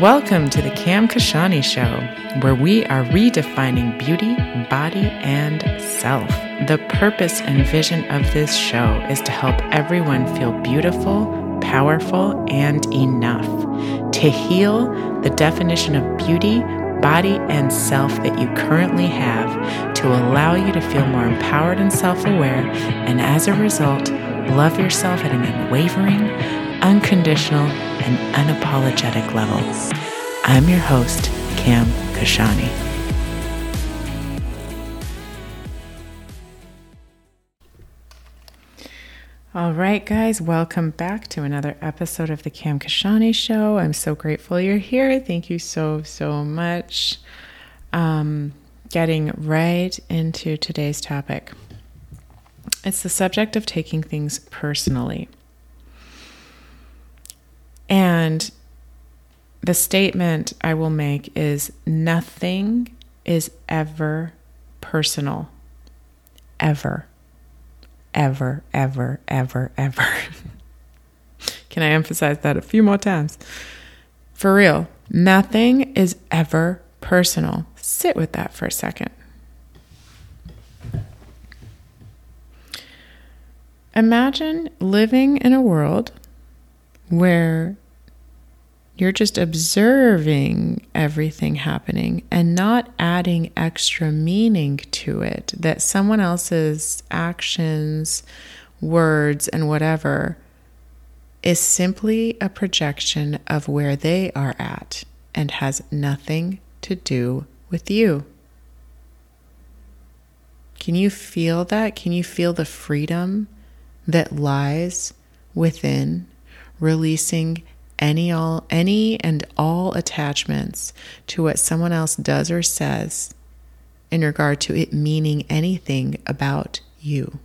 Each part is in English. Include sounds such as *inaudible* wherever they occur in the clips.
Welcome to the Cam Kashani Show, where we are redefining beauty, body, and self. The purpose and vision of this show is to help everyone feel beautiful, powerful, and enough. To heal the definition of beauty, body, and self that you currently have, to allow you to feel more empowered and self aware, and as a result, love yourself at an unwavering, unconditional, unapologetic level. I'm your host, Cam Kashani. All right, guys, welcome back to another episode of the Cam Kashani Show. I'm so grateful you're here. Thank you so, so much. Um, getting right into today's topic. It's the subject of taking things personally. And the statement I will make is nothing is ever personal. Ever. Ever, ever, ever, ever. *laughs* Can I emphasize that a few more times? For real, nothing is ever personal. Sit with that for a second. Imagine living in a world where you're just observing everything happening and not adding extra meaning to it, that someone else's actions, words, and whatever is simply a projection of where they are at and has nothing to do with you. Can you feel that? Can you feel the freedom that lies within releasing any all any and all attachments to what someone else does or says in regard to it meaning anything about you.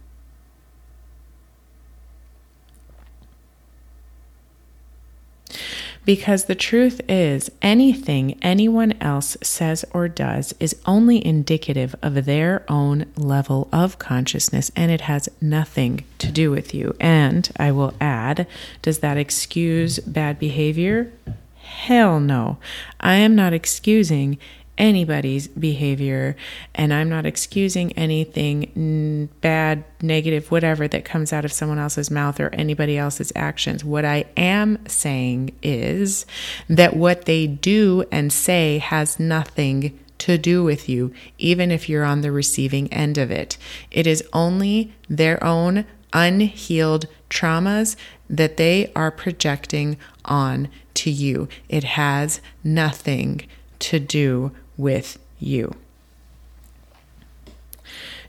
Because the truth is, anything anyone else says or does is only indicative of their own level of consciousness and it has nothing to do with you. And I will add, does that excuse bad behavior? Hell no. I am not excusing anybody's behavior and I'm not excusing anything bad, negative, whatever that comes out of someone else's mouth or anybody else's actions. What I am saying is that what they do and say has nothing to do with you, even if you're on the receiving end of it. It is only their own unhealed traumas that they are projecting on to you. It has nothing to do with you.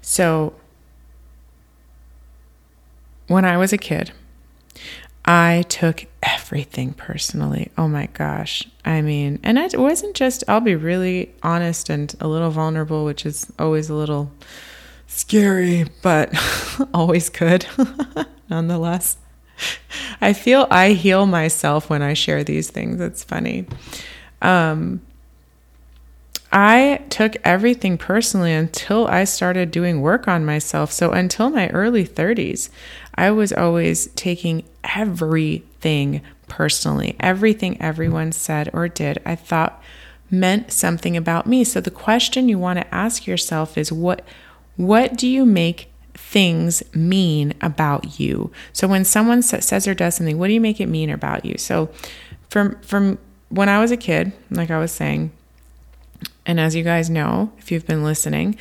So, when I was a kid, I took everything personally. Oh my gosh. I mean, and it wasn't just, I'll be really honest and a little vulnerable, which is always a little scary, but *laughs* always good *laughs* nonetheless. I feel I heal myself when I share these things. It's funny. Um, I took everything personally until I started doing work on myself. So until my early 30s, I was always taking everything personally. Everything everyone said or did, I thought meant something about me. So the question you want to ask yourself is what what do you make things mean about you? So when someone says or does something, what do you make it mean about you? So from from when I was a kid, like I was saying, and as you guys know, if you've been listening,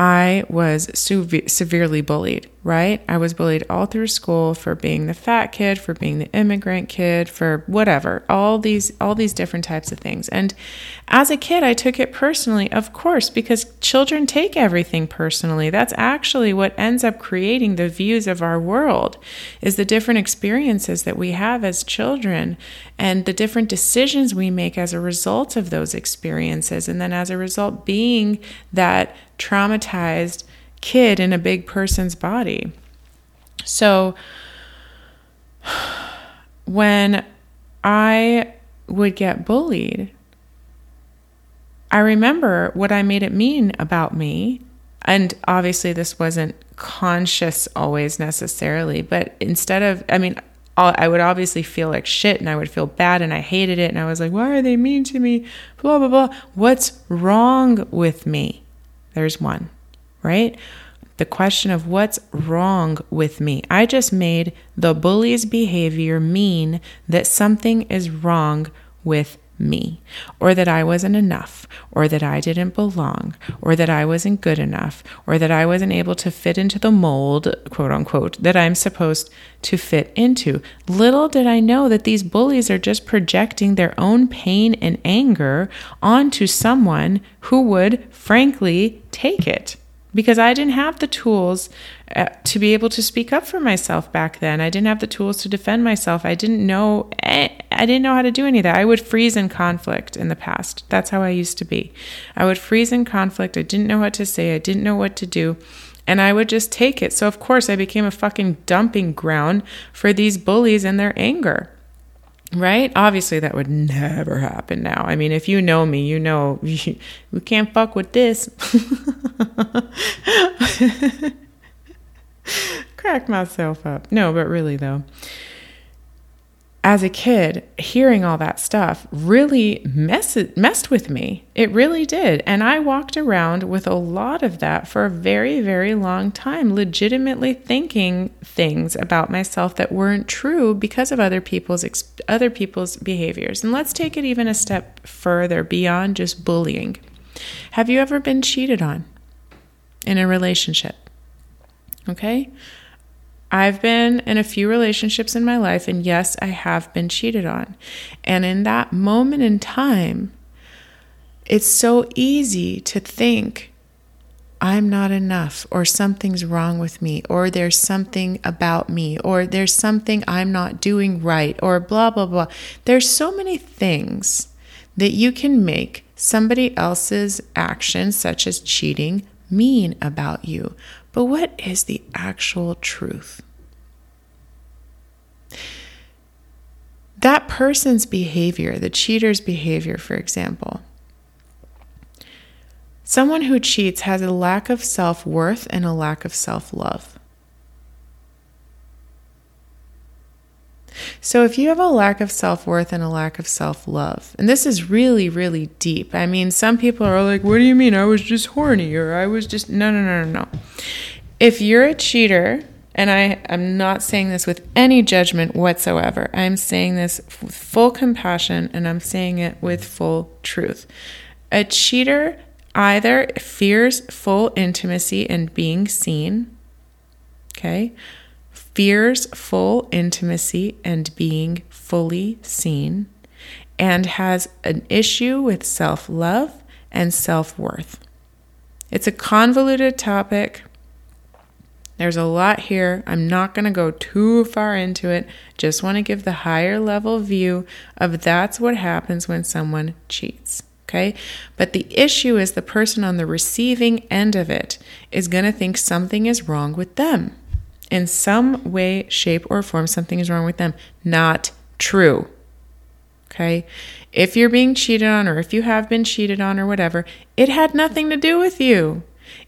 I was severely bullied, right? I was bullied all through school for being the fat kid, for being the immigrant kid, for whatever, all these all these different types of things. And as a kid, I took it personally, of course, because children take everything personally. That's actually what ends up creating the views of our world is the different experiences that we have as children and the different decisions we make as a result of those experiences and then as a result being that traumatized kid in a big person's body. So when I would get bullied, I remember what I made it mean about me. And obviously, this wasn't conscious always necessarily, but instead of, I mean, I would obviously feel like shit and I would feel bad and I hated it. And I was like, why are they mean to me? Blah, blah, blah. What's wrong with me? There's one, right? The question of what's wrong with me. I just made the bully's behavior mean that something is wrong with me, or that I wasn't enough, or that I didn't belong, or that I wasn't good enough, or that I wasn't able to fit into the mold, quote unquote, that I'm supposed to fit into. Little did I know that these bullies are just projecting their own pain and anger onto someone who would, frankly, take it because I didn't have the tools uh, to be able to speak up for myself back then. I didn't have the tools to defend myself. I didn't know eh, I didn't know how to do any of that. I would freeze in conflict in the past. That's how I used to be. I would freeze in conflict. I didn't know what to say. I didn't know what to do. And I would just take it. So of course I became a fucking dumping ground for these bullies and their anger. Right? Obviously, that would never happen now. I mean, if you know me, you know *laughs* we can't fuck with this. *laughs* Crack myself up. No, but really, though, as a kid, hearing all that stuff really messed, messed with me. It really did. And I walked around with a lot of that for a very, very long time, legitimately thinking things about myself that weren't true because of other people's other people's behaviors. And let's take it even a step further beyond just bullying. Have you ever been cheated on in a relationship? Okay? I've been in a few relationships in my life, and yes, I have been cheated on. And in that moment in time, it's so easy to think, I'm not enough, or something's wrong with me, or there's something about me, or there's something I'm not doing right, or blah, blah, blah. There's so many things that you can make somebody else's actions, such as cheating, mean about you. But what is the actual truth? That person's behavior, the cheater's behavior, for example, someone who cheats has a lack of self worth and a lack of self love. So, if you have a lack of self worth and a lack of self love, and this is really, really deep. I mean, some people are like, What do you mean? I was just horny, or I was just. No, no, no, no, no. If you're a cheater, and I am not saying this with any judgment whatsoever, I'm saying this with full compassion and I'm saying it with full truth. A cheater either fears full intimacy and being seen, okay, fears full intimacy and being fully seen, and has an issue with self love and self worth. It's a convoluted topic. There's a lot here. I'm not going to go too far into it. Just want to give the higher level view of that's what happens when someone cheats. Okay. But the issue is the person on the receiving end of it is going to think something is wrong with them in some way, shape, or form, something is wrong with them. Not true. Okay. If you're being cheated on, or if you have been cheated on, or whatever, it had nothing to do with you.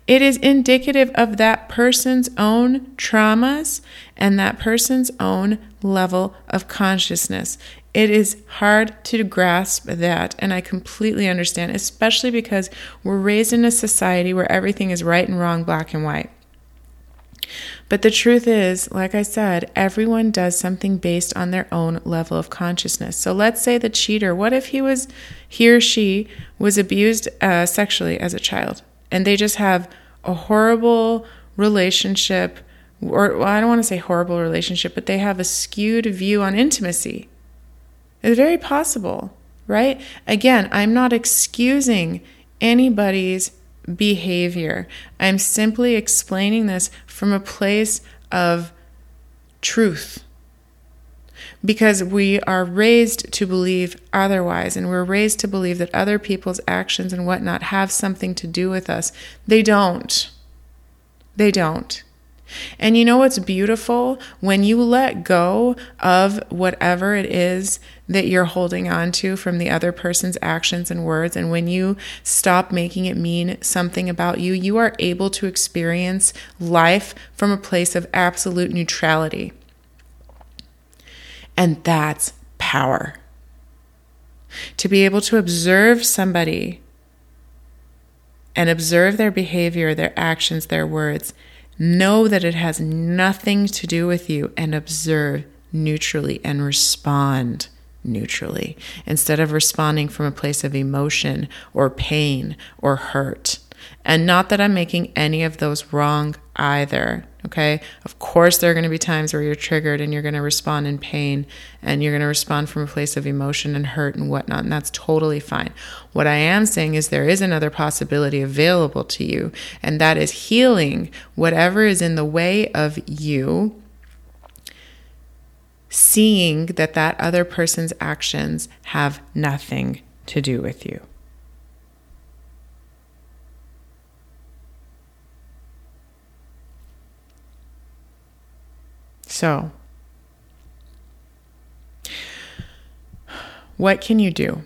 It is indicative of that person's own traumas and that person's own level of consciousness. It is hard to grasp that, and I completely understand, especially because we're raised in a society where everything is right and wrong, black and white. But the truth is, like I said, everyone does something based on their own level of consciousness. So let's say the cheater, what if he was, he or she was abused uh, sexually as a child, and they just have a horrible relationship, or well, I don't want to say horrible relationship, but they have a skewed view on intimacy. It's very possible, right? Again, I'm not excusing anybody's behavior. I'm simply explaining this from a place of truth. Because we are raised to believe otherwise, and we're raised to believe that other people's actions and whatnot have something to do with us. They don't. They don't. And you know what's beautiful? When you let go of whatever it is that you're holding on to from the other person's actions and words, and when you stop making it mean something about you, you are able to experience life from a place of absolute neutrality. And that's power. To be able to observe somebody and observe their behavior, their actions, their words, know that it has nothing to do with you, and observe neutrally and respond neutrally instead of responding from a place of emotion or pain or hurt. And not that I'm making any of those wrong either. Okay. Of course, there are going to be times where you're triggered and you're going to respond in pain and you're going to respond from a place of emotion and hurt and whatnot. And that's totally fine. What I am saying is there is another possibility available to you, and that is healing whatever is in the way of you seeing that that other person's actions have nothing to do with you. So, what can you do?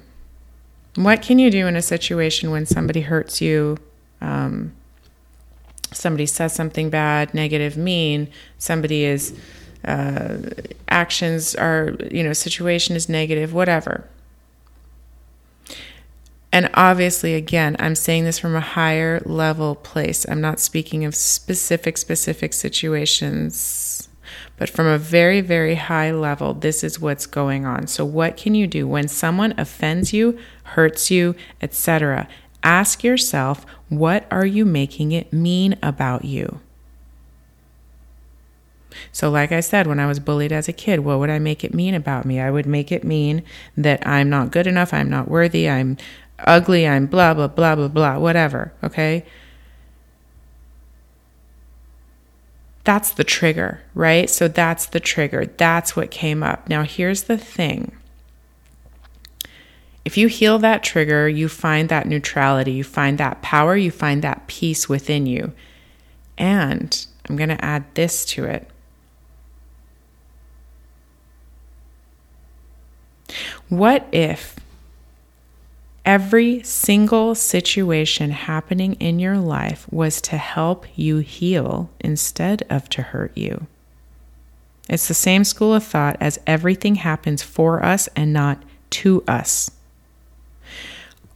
What can you do in a situation when somebody hurts you? Um, somebody says something bad, negative, mean, somebody is uh, actions are, you know, situation is negative, whatever. And obviously, again, I'm saying this from a higher level place. I'm not speaking of specific, specific situations, but from a very, very high level, this is what's going on. So, what can you do when someone offends you, hurts you, etc.? Ask yourself, what are you making it mean about you? So, like I said, when I was bullied as a kid, what would I make it mean about me? I would make it mean that I'm not good enough, I'm not worthy, I'm ugly, I'm blah, blah, blah, blah, blah, whatever. Okay. That's the trigger, right? So, that's the trigger. That's what came up. Now, here's the thing. If you heal that trigger, you find that neutrality, you find that power, you find that peace within you. And I'm going to add this to it What if every single situation happening in your life was to help you heal instead of to hurt you? It's the same school of thought as everything happens for us and not to us.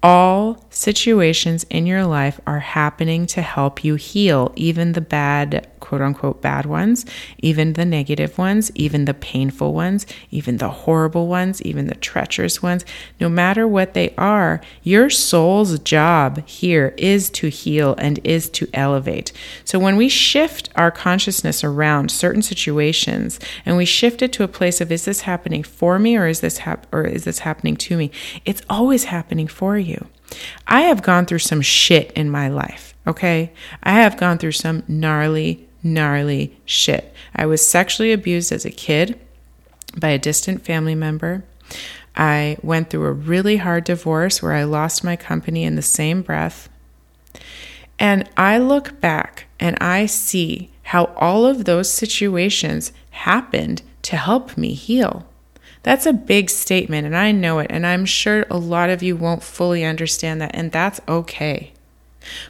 All situations in your life are happening to help you heal, even the bad quote unquote bad ones, even the negative ones, even the painful ones, even the horrible ones, even the treacherous ones, no matter what they are, your soul's job here is to heal and is to elevate. So when we shift our consciousness around certain situations and we shift it to a place of is this happening for me or is this hap- or is this happening to me? It's always happening for you. I have gone through some shit in my life, okay? I have gone through some gnarly gnarly shit. I was sexually abused as a kid by a distant family member. I went through a really hard divorce where I lost my company in the same breath. And I look back and I see how all of those situations happened to help me heal. That's a big statement, and I know it, and I'm sure a lot of you won't fully understand that, and that's okay.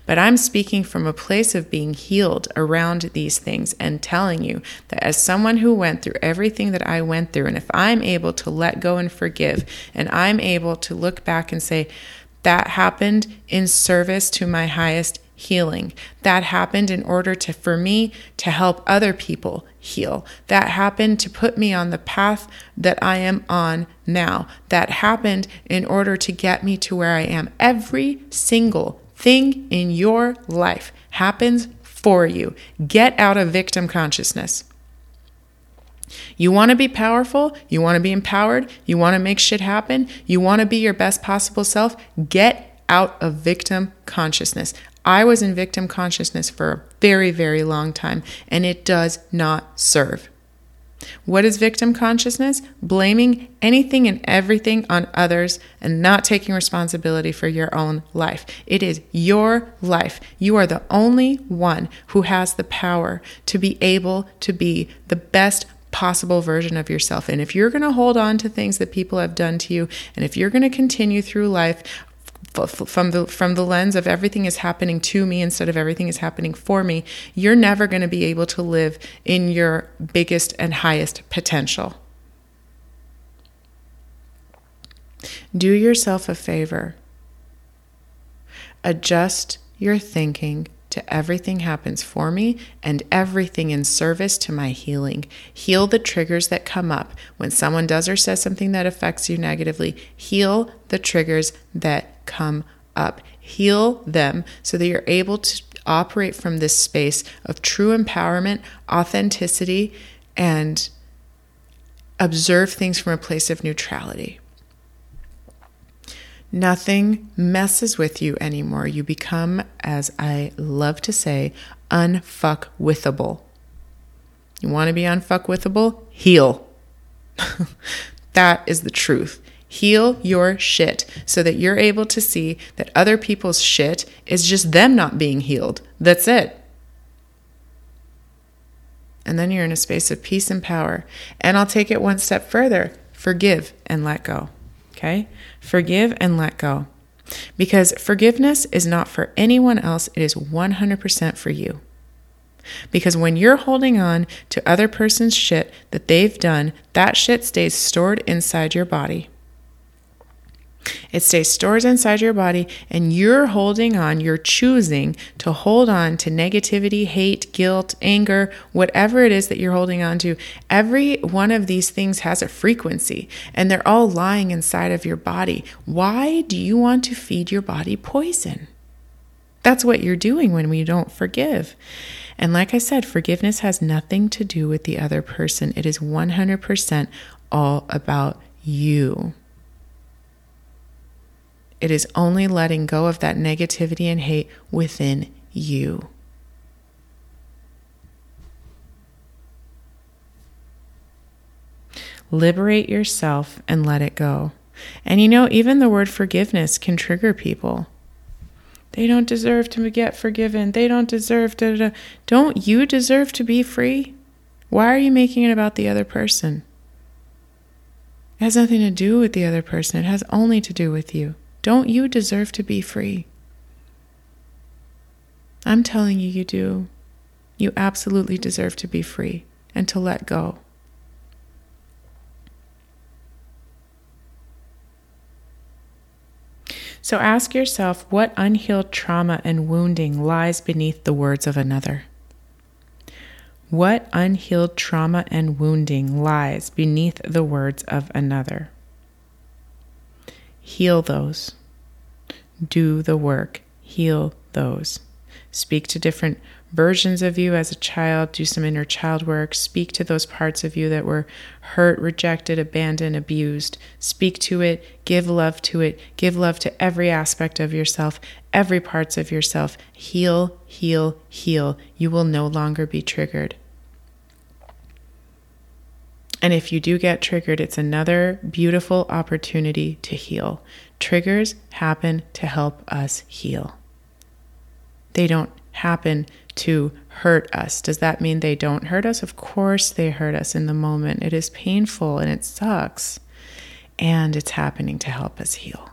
But I'm speaking from a place of being healed around these things and telling you that as someone who went through everything that I went through, and if I'm able to let go and forgive, and I'm able to look back and say, that happened in service to my highest healing. That happened in order to for me to help other people heal. That happened to put me on the path that I am on now. That happened in order to get me to where I am. Every single thing in your life happens for you. Get out of victim consciousness. You want to be powerful, you want to be empowered, you want to make shit happen, you want to be your best possible self. Get out of victim consciousness. I was in victim consciousness for a very, very long time, and it does not serve. What is victim consciousness? Blaming anything and everything on others and not taking responsibility for your own life. It is your life. You are the only one who has the power to be able to be the best possible version of yourself. And if you're going to hold on to things that people have done to you, and if you're going to continue through life from the from the lens of everything is happening to me instead of everything is happening for me, you're never going to be able to live in your biggest and highest potential. Do yourself a favor. Adjust your thinking to everything happens for me and everything in service to my healing. Heal the triggers that come up when someone does or says something that affects you negatively. Heal the triggers that come up. Heal them so that you're able to operate from this space of true empowerment, authenticity, and observe things from a place of neutrality. Nothing messes with you anymore. You become, as I love to say, unfuckwithable. You want to be unfuckwithable? Heal. *laughs* that is the truth. Heal your shit so that you're able to see that other people's shit is just them not being healed. That's it. And then you're in a space of peace and power. And I'll take it one step further forgive and let go. Okay? Forgive and let go. Because forgiveness is not for anyone else, it is 100% for you. Because when you're holding on to other person's shit that they've done, that shit stays stored inside your body. It stays stored inside your body, and you're holding on, you're choosing to hold on to negativity, hate, guilt, anger, whatever it is that you're holding on to. Every one of these things has a frequency, and they're all lying inside of your body. Why do you want to feed your body poison? That's what you're doing when we don't forgive. And like I said, forgiveness has nothing to do with the other person, it is 100% all about you. It is only letting go of that negativity and hate within you. Liberate yourself and let it go. And you know, even the word forgiveness can trigger people. They don't deserve to get forgiven. They don't deserve to. Don't you deserve to be free? Why are you making it about the other person? It has nothing to do with the other person, it has only to do with you. Don't you deserve to be free? I'm telling you, you do. You absolutely deserve to be free and to let go. So ask yourself what unhealed trauma and wounding lies beneath the words of another. What unhealed trauma and wounding lies beneath the words of another? Heal those. Do the work. Heal those. Speak to different versions of you as a child. Do some inner child work. Speak to those parts of you that were hurt, rejected, abandoned, abused. Speak to it. Give love to it. Give love to every aspect of yourself, every parts of yourself. Heal, heal, heal. You will no longer be triggered. And if you do get triggered, it's another beautiful opportunity to heal. Triggers happen to help us heal. They don't happen to hurt us. Does that mean they don't hurt us? Of course, they hurt us in the moment. It is painful and it sucks. And it's happening to help us heal.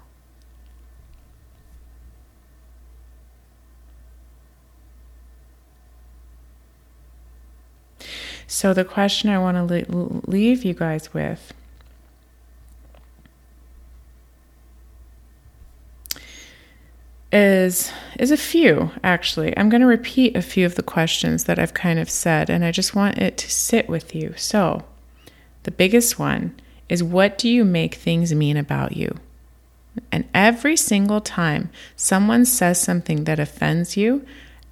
So, the question I want to leave you guys with is is a few actually. I'm going to repeat a few of the questions that I've kind of said and I just want it to sit with you. So, the biggest one is what do you make things mean about you? And every single time someone says something that offends you,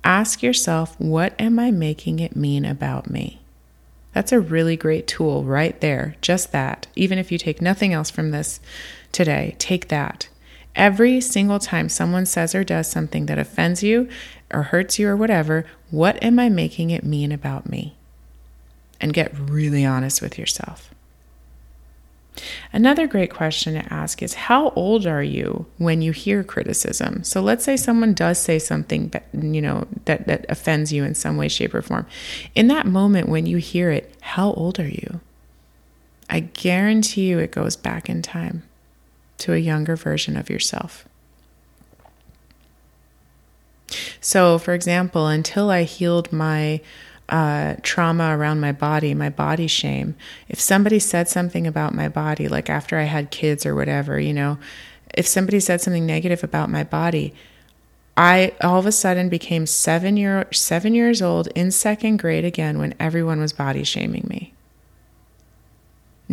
ask yourself, what am I making it mean about me? That's a really great tool right there. Just that. Even if you take nothing else from this today, take that. Every single time someone says or does something that offends you or hurts you or whatever, what am I making it mean about me? And get really honest with yourself. Another great question to ask is how old are you when you hear criticism? So let's say someone does say something that you know that that offends you in some way shape or form. In that moment when you hear it, how old are you? I guarantee you it goes back in time to a younger version of yourself. So, for example, until I healed my uh, trauma around my body, my body shame. If somebody said something about my body, like after I had kids or whatever, you know, if somebody said something negative about my body, I all of a sudden became seven year seven years old in second grade again when everyone was body shaming me.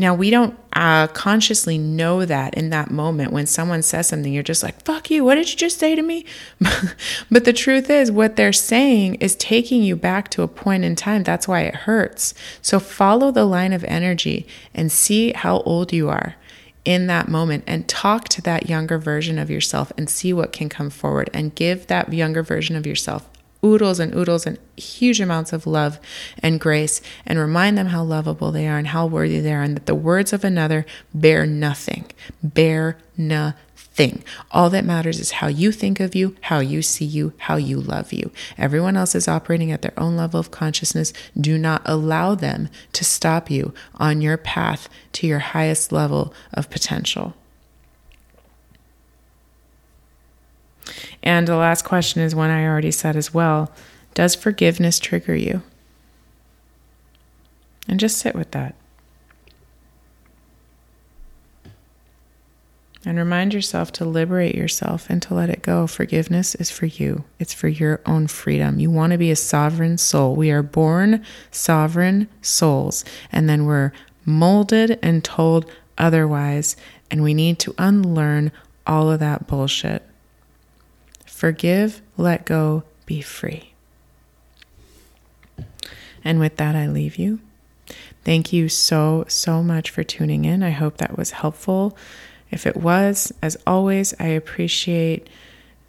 Now, we don't uh, consciously know that in that moment when someone says something, you're just like, fuck you, what did you just say to me? *laughs* but the truth is, what they're saying is taking you back to a point in time. That's why it hurts. So follow the line of energy and see how old you are in that moment and talk to that younger version of yourself and see what can come forward and give that younger version of yourself oodles and oodles and huge amounts of love and grace and remind them how lovable they are and how worthy they are and that the words of another bear nothing. Bear nothing. All that matters is how you think of you, how you see you, how you love you. Everyone else is operating at their own level of consciousness. Do not allow them to stop you on your path to your highest level of potential. And the last question is one I already said as well Does forgiveness trigger you? And just sit with that. And remind yourself to liberate yourself and to let it go. Forgiveness is for you, it's for your own freedom. You want to be a sovereign soul. We are born sovereign souls, and then we're molded and told otherwise. And we need to unlearn all of that bullshit. Forgive, let go, be free. And with that, I leave you. Thank you so, so much for tuning in. I hope that was helpful. If it was, as always, I appreciate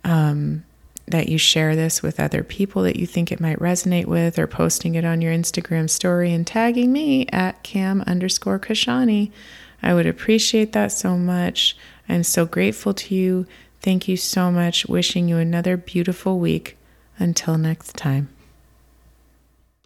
um, that you share this with other people that you think it might resonate with or posting it on your Instagram story and tagging me at cam underscore kashani. I would appreciate that so much. I'm so grateful to you. Thank you so much. Wishing you another beautiful week. Until next time.